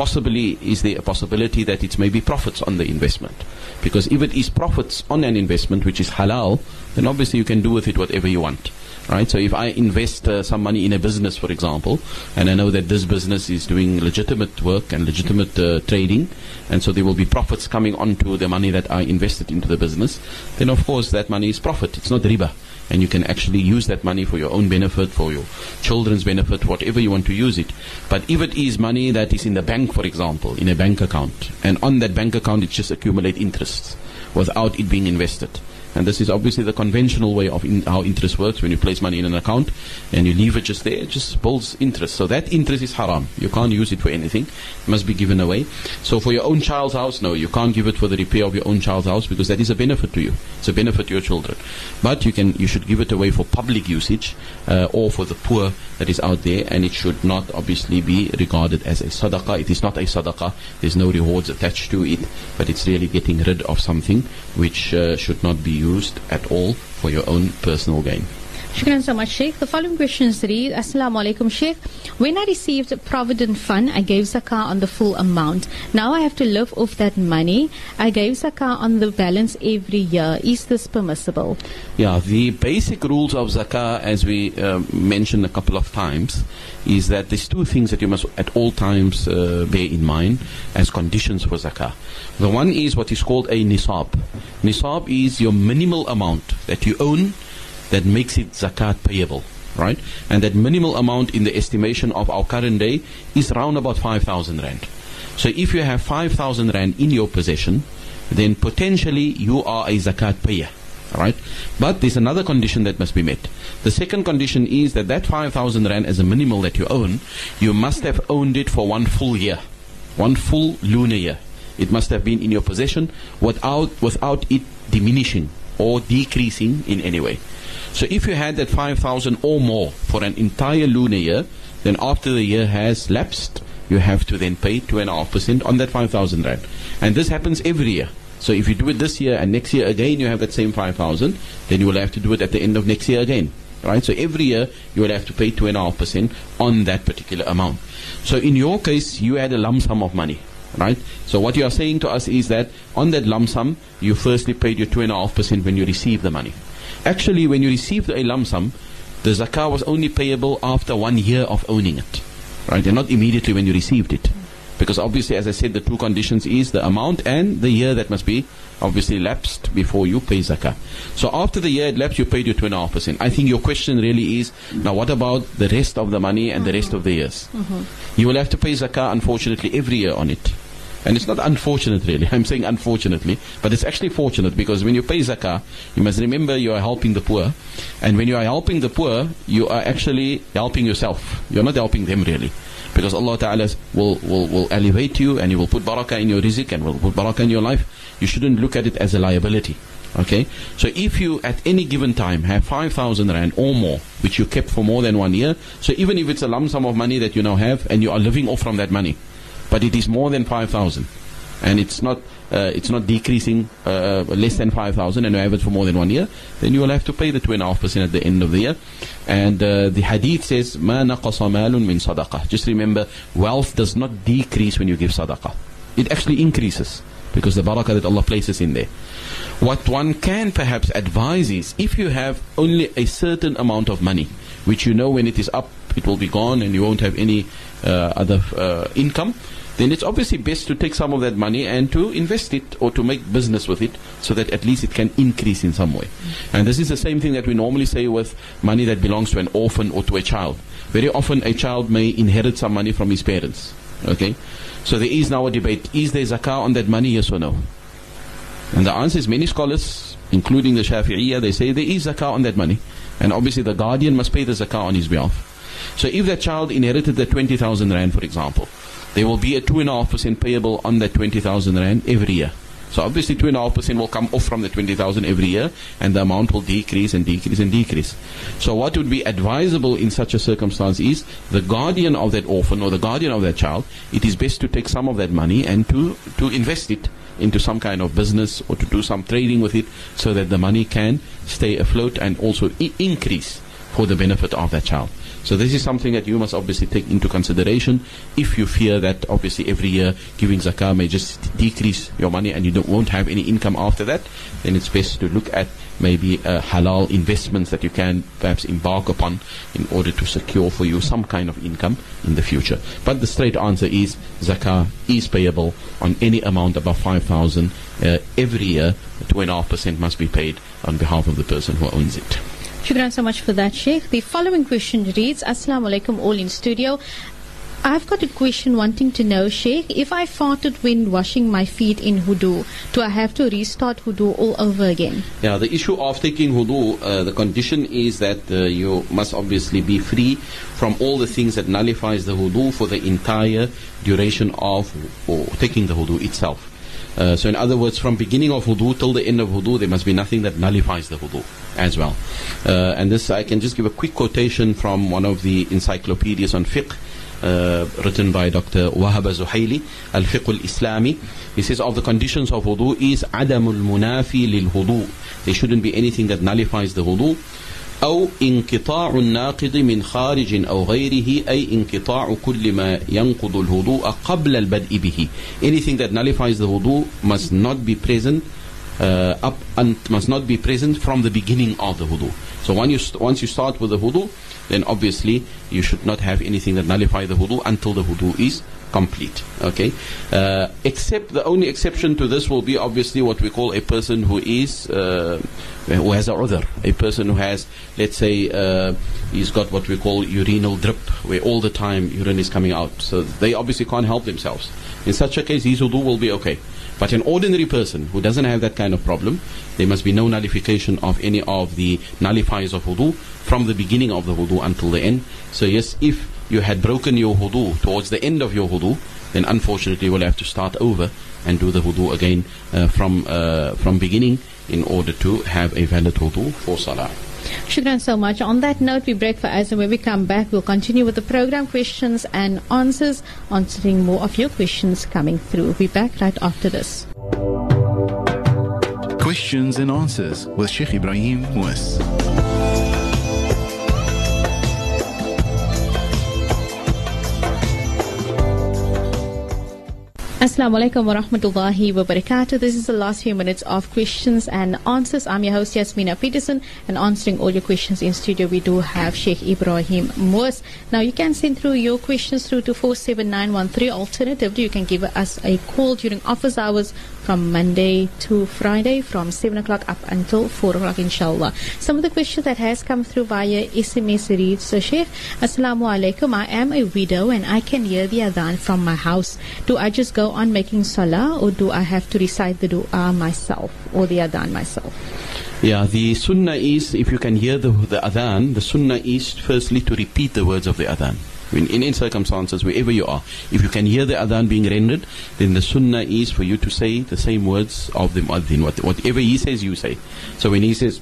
possibly is there a possibility that it's maybe profits on the investment? Because if it is profits on an investment which is halal, then obviously you can do with it whatever you want. Right, so if I invest uh, some money in a business, for example, and I know that this business is doing legitimate work and legitimate uh, trading, and so there will be profits coming onto the money that I invested into the business, then of course that money is profit. It's not riba and you can actually use that money for your own benefit, for your children's benefit, whatever you want to use it. But if it is money that is in the bank, for example, in a bank account, and on that bank account it just accumulate interest without it being invested, and this is obviously the conventional way of in, how interest works. When you place money in an account and you leave it just there, it just builds interest. So that interest is haram. You can't use it for anything. It must be given away. So for your own child's house, no, you can't give it for the repair of your own child's house because that is a benefit to you. It's a benefit to your children. But you can, you should give it away for public usage uh, or for the poor that is out there, and it should not obviously be regarded as a sadaqah. It is not a sadaqah. There's no rewards attached to it, but it's really getting rid of something which uh, should not be used at all for your own personal gain. Shukran so much, Sheikh. The following questions read, Assalamu alaikum, Sheikh. When I received a Provident Fund, I gave zakah on the full amount. Now I have to live off that money. I gave zakah on the balance every year. Is this permissible? Yeah, the basic rules of zakah, as we uh, mentioned a couple of times, is that there's two things that you must at all times uh, bear in mind as conditions for zakah. The one is what is called a nisab. Nisab is your minimal amount that you own that makes it zakat payable, right? And that minimal amount in the estimation of our current day is around about 5,000 rand. So if you have 5,000 rand in your possession, then potentially you are a zakat payer. Right? But there's another condition that must be met. The second condition is that that 5,000 rand as a minimal that you own, you must have owned it for one full year. One full lunar year. It must have been in your possession without, without it diminishing or decreasing in any way. So if you had that 5,000 or more for an entire lunar year, then after the year has lapsed, you have to then pay 2.5% on that 5,000 rand. And this happens every year. So if you do it this year and next year again you have that same 5,000, then you will have to do it at the end of next year again. Right? So every year you will have to pay 2.5% on that particular amount. So in your case, you had a lump sum of money. Right? So what you are saying to us is that on that lump sum, you firstly paid your 2.5% when you received the money. Actually, when you received a lump sum, the zakah was only payable after one year of owning it. right? And not immediately when you received it. Because obviously, as I said, the two conditions is the amount and the year that must be obviously lapsed before you pay zakah. So after the year it lapsed, you paid your 2.5%. I think your question really is, now what about the rest of the money and the rest of the years? Mm-hmm. You will have to pay zakah, unfortunately, every year on it. And it's not unfortunate really, [laughs] I'm saying unfortunately, but it's actually fortunate because when you pay zakah, you must remember you are helping the poor. And when you are helping the poor, you are actually helping yourself. You're not helping them really. Because Allah Ta'ala will, will, will elevate you and He will put barakah in your rizq and will put barakah in your life. You shouldn't look at it as a liability. Okay? So if you at any given time have 5,000 rand or more, which you kept for more than one year, so even if it's a lump sum of money that you now have and you are living off from that money, but it is more than 5,000 and it's not uh, it's not decreasing uh, less than 5,000 and you have it for more than one year, then you will have to pay the 2.5% at the end of the year. And uh, the hadith says, مَا نَقَصَ مَالٌ مِّن صَدَقَةٍ Just remember, wealth does not decrease when you give sadaqah. It actually increases because the barakah that Allah places in there. What one can perhaps advise is, if you have only a certain amount of money, which you know when it is up, it will be gone and you won't have any uh, other uh, income, then it's obviously best to take some of that money and to invest it or to make business with it so that at least it can increase in some way. And this is the same thing that we normally say with money that belongs to an orphan or to a child. Very often a child may inherit some money from his parents. Okay? So there is now a debate. Is there zakah on that money, yes or no? And the answer is many scholars, including the Shafi'iyah, they say there is zakah on that money. And obviously the guardian must pay the zakah on his behalf. So if that child inherited the 20,000 rand, for example, there will be a 2.5% payable on that 20,000 rand every year. So obviously 2.5% will come off from the 20,000 every year and the amount will decrease and decrease and decrease. So what would be advisable in such a circumstance is the guardian of that orphan or the guardian of that child, it is best to take some of that money and to, to invest it into some kind of business or to do some trading with it so that the money can stay afloat and also I- increase for the benefit of that child. So this is something that you must obviously take into consideration. If you fear that obviously every year giving zakah may just decrease your money and you don't, won't have any income after that, then it's best to look at maybe uh, halal investments that you can perhaps embark upon in order to secure for you some kind of income in the future. But the straight answer is zakah is payable on any amount above 5,000 uh, every year. 2.5% must be paid on behalf of the person who owns it. Shukran so much for that, Sheikh. The following question reads Assalamu alaikum, all in studio. I've got a question wanting to know, Sheikh, if I farted when washing my feet in wudu, do I have to restart wudu all over again? Yeah, the issue of taking wudu, uh, the condition is that uh, you must obviously be free from all the things that nullifies the wudu for the entire duration of or taking the wudu itself. Uh, so in other words, from beginning of wudu till the end of wudu, there must be nothing that nullifies the wudu as well. Uh, and this, I can just give a quick quotation from one of the encyclopedias on fiqh. Uh, written by Dr. Wahab Zuhaili, Al Fiqh al Islami. He says, Of the conditions of wudu is Adamul Munafi lil wudu. There shouldn't be anything that nullifies the wudu. أو انقطاع الناقض من خارج أو غيره أي انقطاع كل ما ينقض الوضوء قبل البدء به. Anything that nullifies the wudu must not be present uh, up and must not be present from the beginning of the wudu. So when you once you start with the wudu, then obviously you should not have anything that nullify the wudu until the wudu is complete. Okay, uh, except the only exception to this will be obviously what we call a person who is uh, who has a udhr, a person who has, let's say, uh, he's got what we call urinal drip, where all the time urine is coming out. So they obviously can't help themselves. In such a case, his wudu will be okay. But an ordinary person who doesn't have that kind of problem, there must be no nullification of any of the nullifiers of wudu from the beginning of the wudu until the end. So yes, if you had broken your wudu towards the end of your wudu, then unfortunately you will have to start over and do the wudu again uh, from uh, from beginning in order to have a valid wudu for salah. Shukran so much. On that note, we break for us, and when we come back, we'll continue with the program questions and answers, answering more of your questions coming through. We'll be back right after this. Questions and answers with Sheikh Ebrahim Moos. Assalamu alaikum wa rahmatullahi wa barakatuh. This is the last few minutes of questions and answers. I'm your host Yasmina Peterson and answering all your questions in studio we do have Sheikh Ebrahim Moos. Now you can send through your questions through to 47913. Alternatively, you can give us a call during office hours from Monday to Friday from 7 o'clock up until 4 o'clock inshallah. Some of the questions that has come through via SMS reads, so Sheikh, Assalamu alaikum. I am a widow and I can hear the adhan from my house. Do I just go on making salah or do I have to recite the dua myself or the adhan myself? Yeah, the sunnah is, if you can hear the, the adhan, the sunnah is firstly to repeat the words of the adhan. In, any circumstances, wherever you are, if you can hear the adhan being rendered, then the sunnah is for you to say the same words of the muaddin. What, whatever he says, you say. So when he says,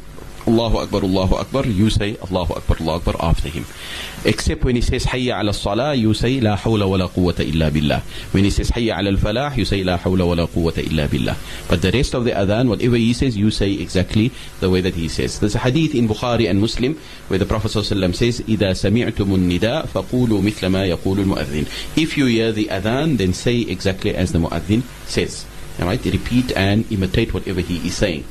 Allahu Akbar, Allahu Akbar, you say Allahu Akbar, Allahu Akbar after him. Except when he says Hayya ala salah, you say La hawla wa la quwwata illa billah. When he says Hayya ala al-falah, you say La hawla wa la quwwata illa billah. But the rest of the adhan, whatever he says, you say exactly the way that he says. There's a hadith in Bukhari and Muslim where the Prophet ﷺ says, إِذَا سَمِعْتُمُ النِّدَاء فَقُولُوا مِثْلَ مَا يَقُولُ الْمُؤَذِّنِ If you hear the adhan, then say exactly as the muaddin says. Alright, repeat and imitate whatever he is saying.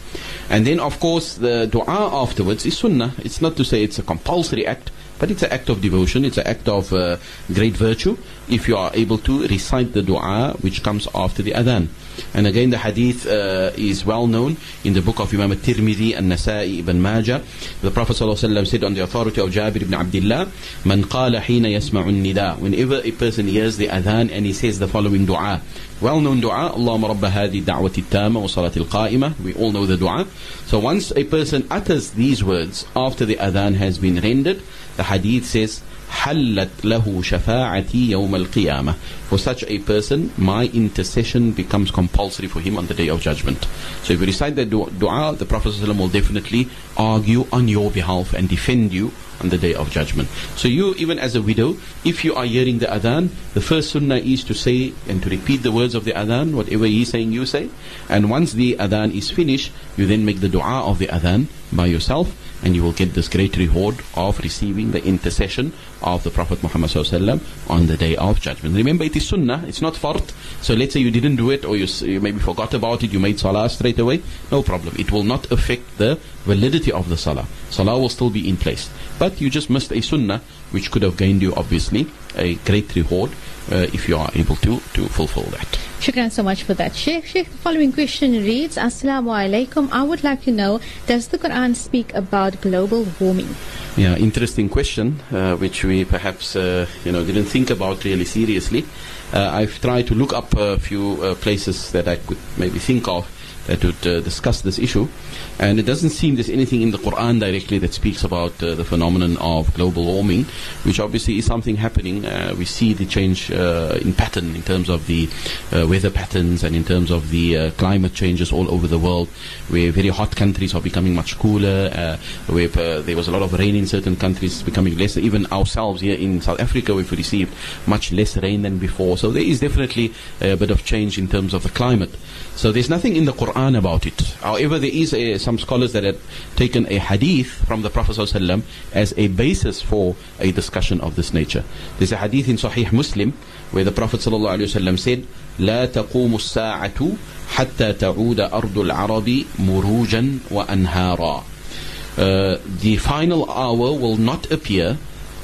And then, of course, the dua afterwards is sunnah. It's not to say it's a compulsory act, but it's an act of devotion. It's an act of uh, great virtue if you are able to recite the dua which comes after the adhan. And again, the hadith uh, is well known in the book of Imam al-Tirmidhi and Nasa'i ibn Majah. The Prophet ﷺ said on the authority of Jabir ibn Abdullah, "Man qala hina yasma'u nida." Whenever a person hears the adhan and he says the following dua, well-known dua, Allahumma rabba hadi da'wati tama wa salati al-qa'imah. We all know the dua. So once a person utters these words after the adhan has been rendered, the hadith says, حلت له شفاعتي يوم القيامة For such a person, my intercession becomes compulsory for him on the day of judgment. So if you recite that dua, the Prophet ﷺ will definitely argue on your behalf and defend you on the day of judgment. So you, even as a widow, if you are hearing the adhan, the first sunnah is to say and to repeat the words of the adhan, whatever he is saying, you say. And once the adhan is finished, you then make the dua of the adhan by yourself, and you will get this great reward of receiving the intercession of the Prophet Muhammad on the day of judgment. Remember, it is sunnah, it's not fard. So let's say you didn't do it, or you, you maybe forgot about it, you made salah straight away, no problem. It will not affect the validity of the salah. Salah will still be in place. But you just missed a sunnah, which could have gained you, obviously, a great reward uh, if you are able to, to fulfill that. Shukran so much for that, Sheikh. Sheikh, the following question reads, Assalamu alaikum. I would like to know, does the Quran speak about global warming? Yeah, interesting question, uh, which we perhaps, uh, you know, didn't think about really seriously. Uh, I've tried to look up a few uh, places that I could maybe think of that would uh, discuss this issue. And it doesn't seem there's anything in the Quran directly that speaks about uh, the phenomenon of global warming, which obviously is something happening. Uh, we see the change uh, in pattern in terms of the uh, weather patterns and in terms of the uh, climate changes all over the world, where very hot countries are becoming much cooler, where there was a lot of rain in certain countries becoming less. Even ourselves here in South Africa, we've received much less rain than before. So there is definitely a bit of change in terms of the climate. So there's nothing in the Quran about it. However, there is a, some scholars that have taken a hadith from the Prophet ﷺ as a basis for a discussion of this nature. There's a hadith in Sahih Muslim where the Prophet ﷺ said, لا تقوم الساعة حتى تعود أرض العرب مروجا وأنهارا. Uh, the final hour will not appear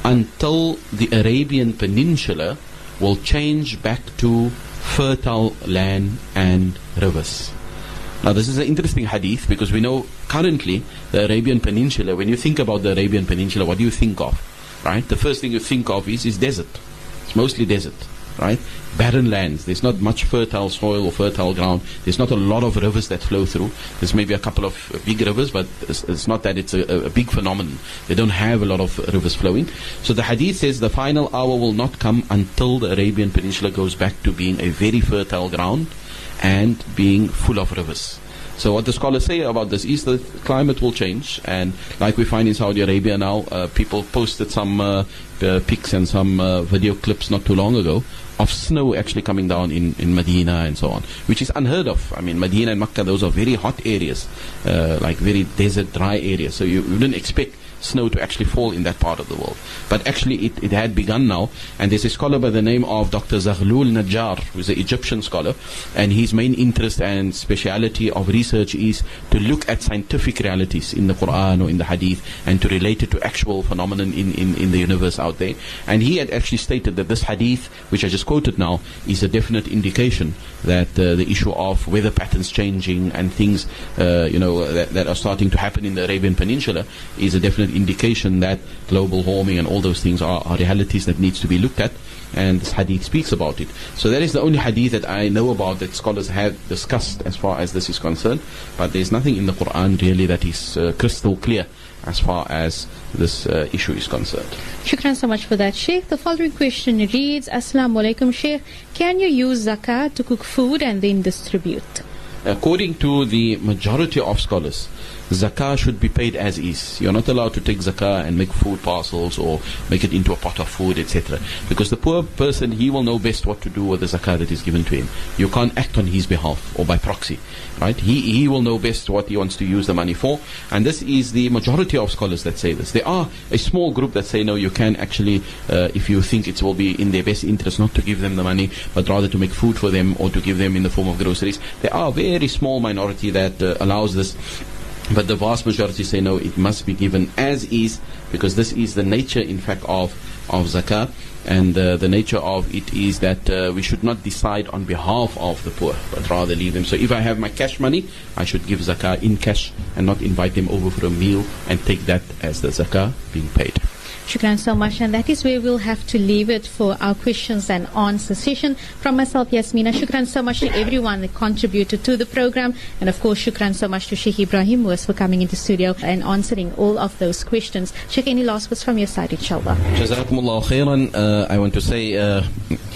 until the Arabian Peninsula will change back to fertile land and rivers. Now, this is an interesting hadith because we know currently the Arabian Peninsula, when you think about the Arabian Peninsula, what do you think of? Right? The first thing you think of is, is desert. It's mostly desert right? Barren lands. There's not much fertile soil or fertile ground. There's not a lot of rivers that flow through. There's maybe a couple of big rivers, but it's, it's not that it's a, a, big phenomenon. They don't have a lot of rivers flowing. So the hadith says the final hour will not come until the Arabian Peninsula goes back to being a very fertile ground and being full of rivers. So what the scholars say about this is the climate will change, and like we find in Saudi Arabia now, uh, people posted some uh, uh, pics and some uh, video clips not too long ago of snow actually coming down in, in Medina and so on, which is unheard of. I mean, Medina and Makkah, those are very hot areas, uh, like very desert, dry areas. So you, you wouldn't expect snow to actually fall in that part of the world. But actually, it, it had begun now, and there's a scholar by the name of Dr. Zaghlul Najjar, who's an Egyptian scholar, and his main interest and speciality of research is to look at scientific realities in the Quran or in the Hadith and to relate it to actual phenomenon in, in, in the universe out there. And he had actually stated that this Hadith, which I just quoted now, is a definite indication that uh, the issue of weather patterns changing and things, uh, you know, that, that are starting to happen in the Arabian Peninsula is a definite indication that global warming and all those things are, are realities that needs to be looked at. And this hadith speaks about it. So that is the only hadith that I know about that scholars have discussed as far as this is concerned. But there's nothing in the Quran really that is uh, crystal clear as far as this uh, issue is concerned. Shukran so much for that, Sheikh. The following question reads Assalamu alaikum, Sheikh. Can you use zakah to cook food and then distribute? According to the majority of scholars, zakah should be paid as is. You're not allowed to take zakah and make food parcels or make it into a pot of food, etc. Because the poor person, he will know best what to do with the zakah that is given to him. You can't act on his behalf or by proxy, right? He, he will know best what he wants to use the money for. And this is the majority of scholars that say this. There are a small group that say, no, you can actually, uh, if you think it will be in their best interest not to give them the money, but rather to make food for them or to give them in the form of groceries. There are a very small minority that uh, allows this. But the vast majority say no, it must be given as is because this is the nature, in fact, of of zakah, and uh, the nature of it is that uh, we should not decide on behalf of the poor, but rather leave them. So if I have my cash money, I should give zakah in cash and not invite them over for a meal and take that as the zakah being paid. Shukran so much. And that is where we'll have to leave it for our questions and answer session. From myself, Yasmina, shukran so much to everyone that contributed to the program. And of course, shukran so much to Sheikh Ebrahim Moos for coming into studio and answering all of those questions. Sheikh, any last words from your side, inshallah? Jazakumullah khairan. Uh, I want to say uh,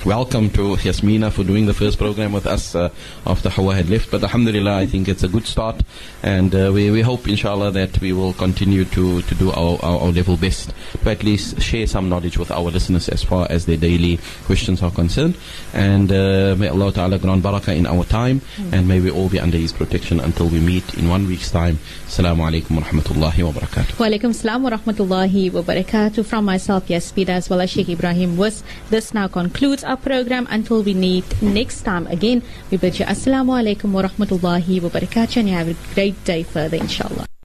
welcome to Yasmina for doing the first program with us uh, after Hawa had left. But alhamdulillah, I think it's a good start. And uh, we, we hope, inshallah, that we will continue to, to do our, our, our level best to at least share some knowledge with our listeners as far as their daily questions are concerned. And uh, may Allah Ta'ala grant barakah in our time and may we all be under His protection until we meet in one week's time. Assalamu alaikum wa rahmatullahi wa barakatuh. Wa alaikum salam wa rahmatullahi wa barakatuh. From myself, Yasmina, as well as Sheikh Ebrahim Moos. This now concludes our program until we meet next time again. We bid you assalamu alaikum wa rahmatullahi wa barakatuh and you have a great day further, inshallah.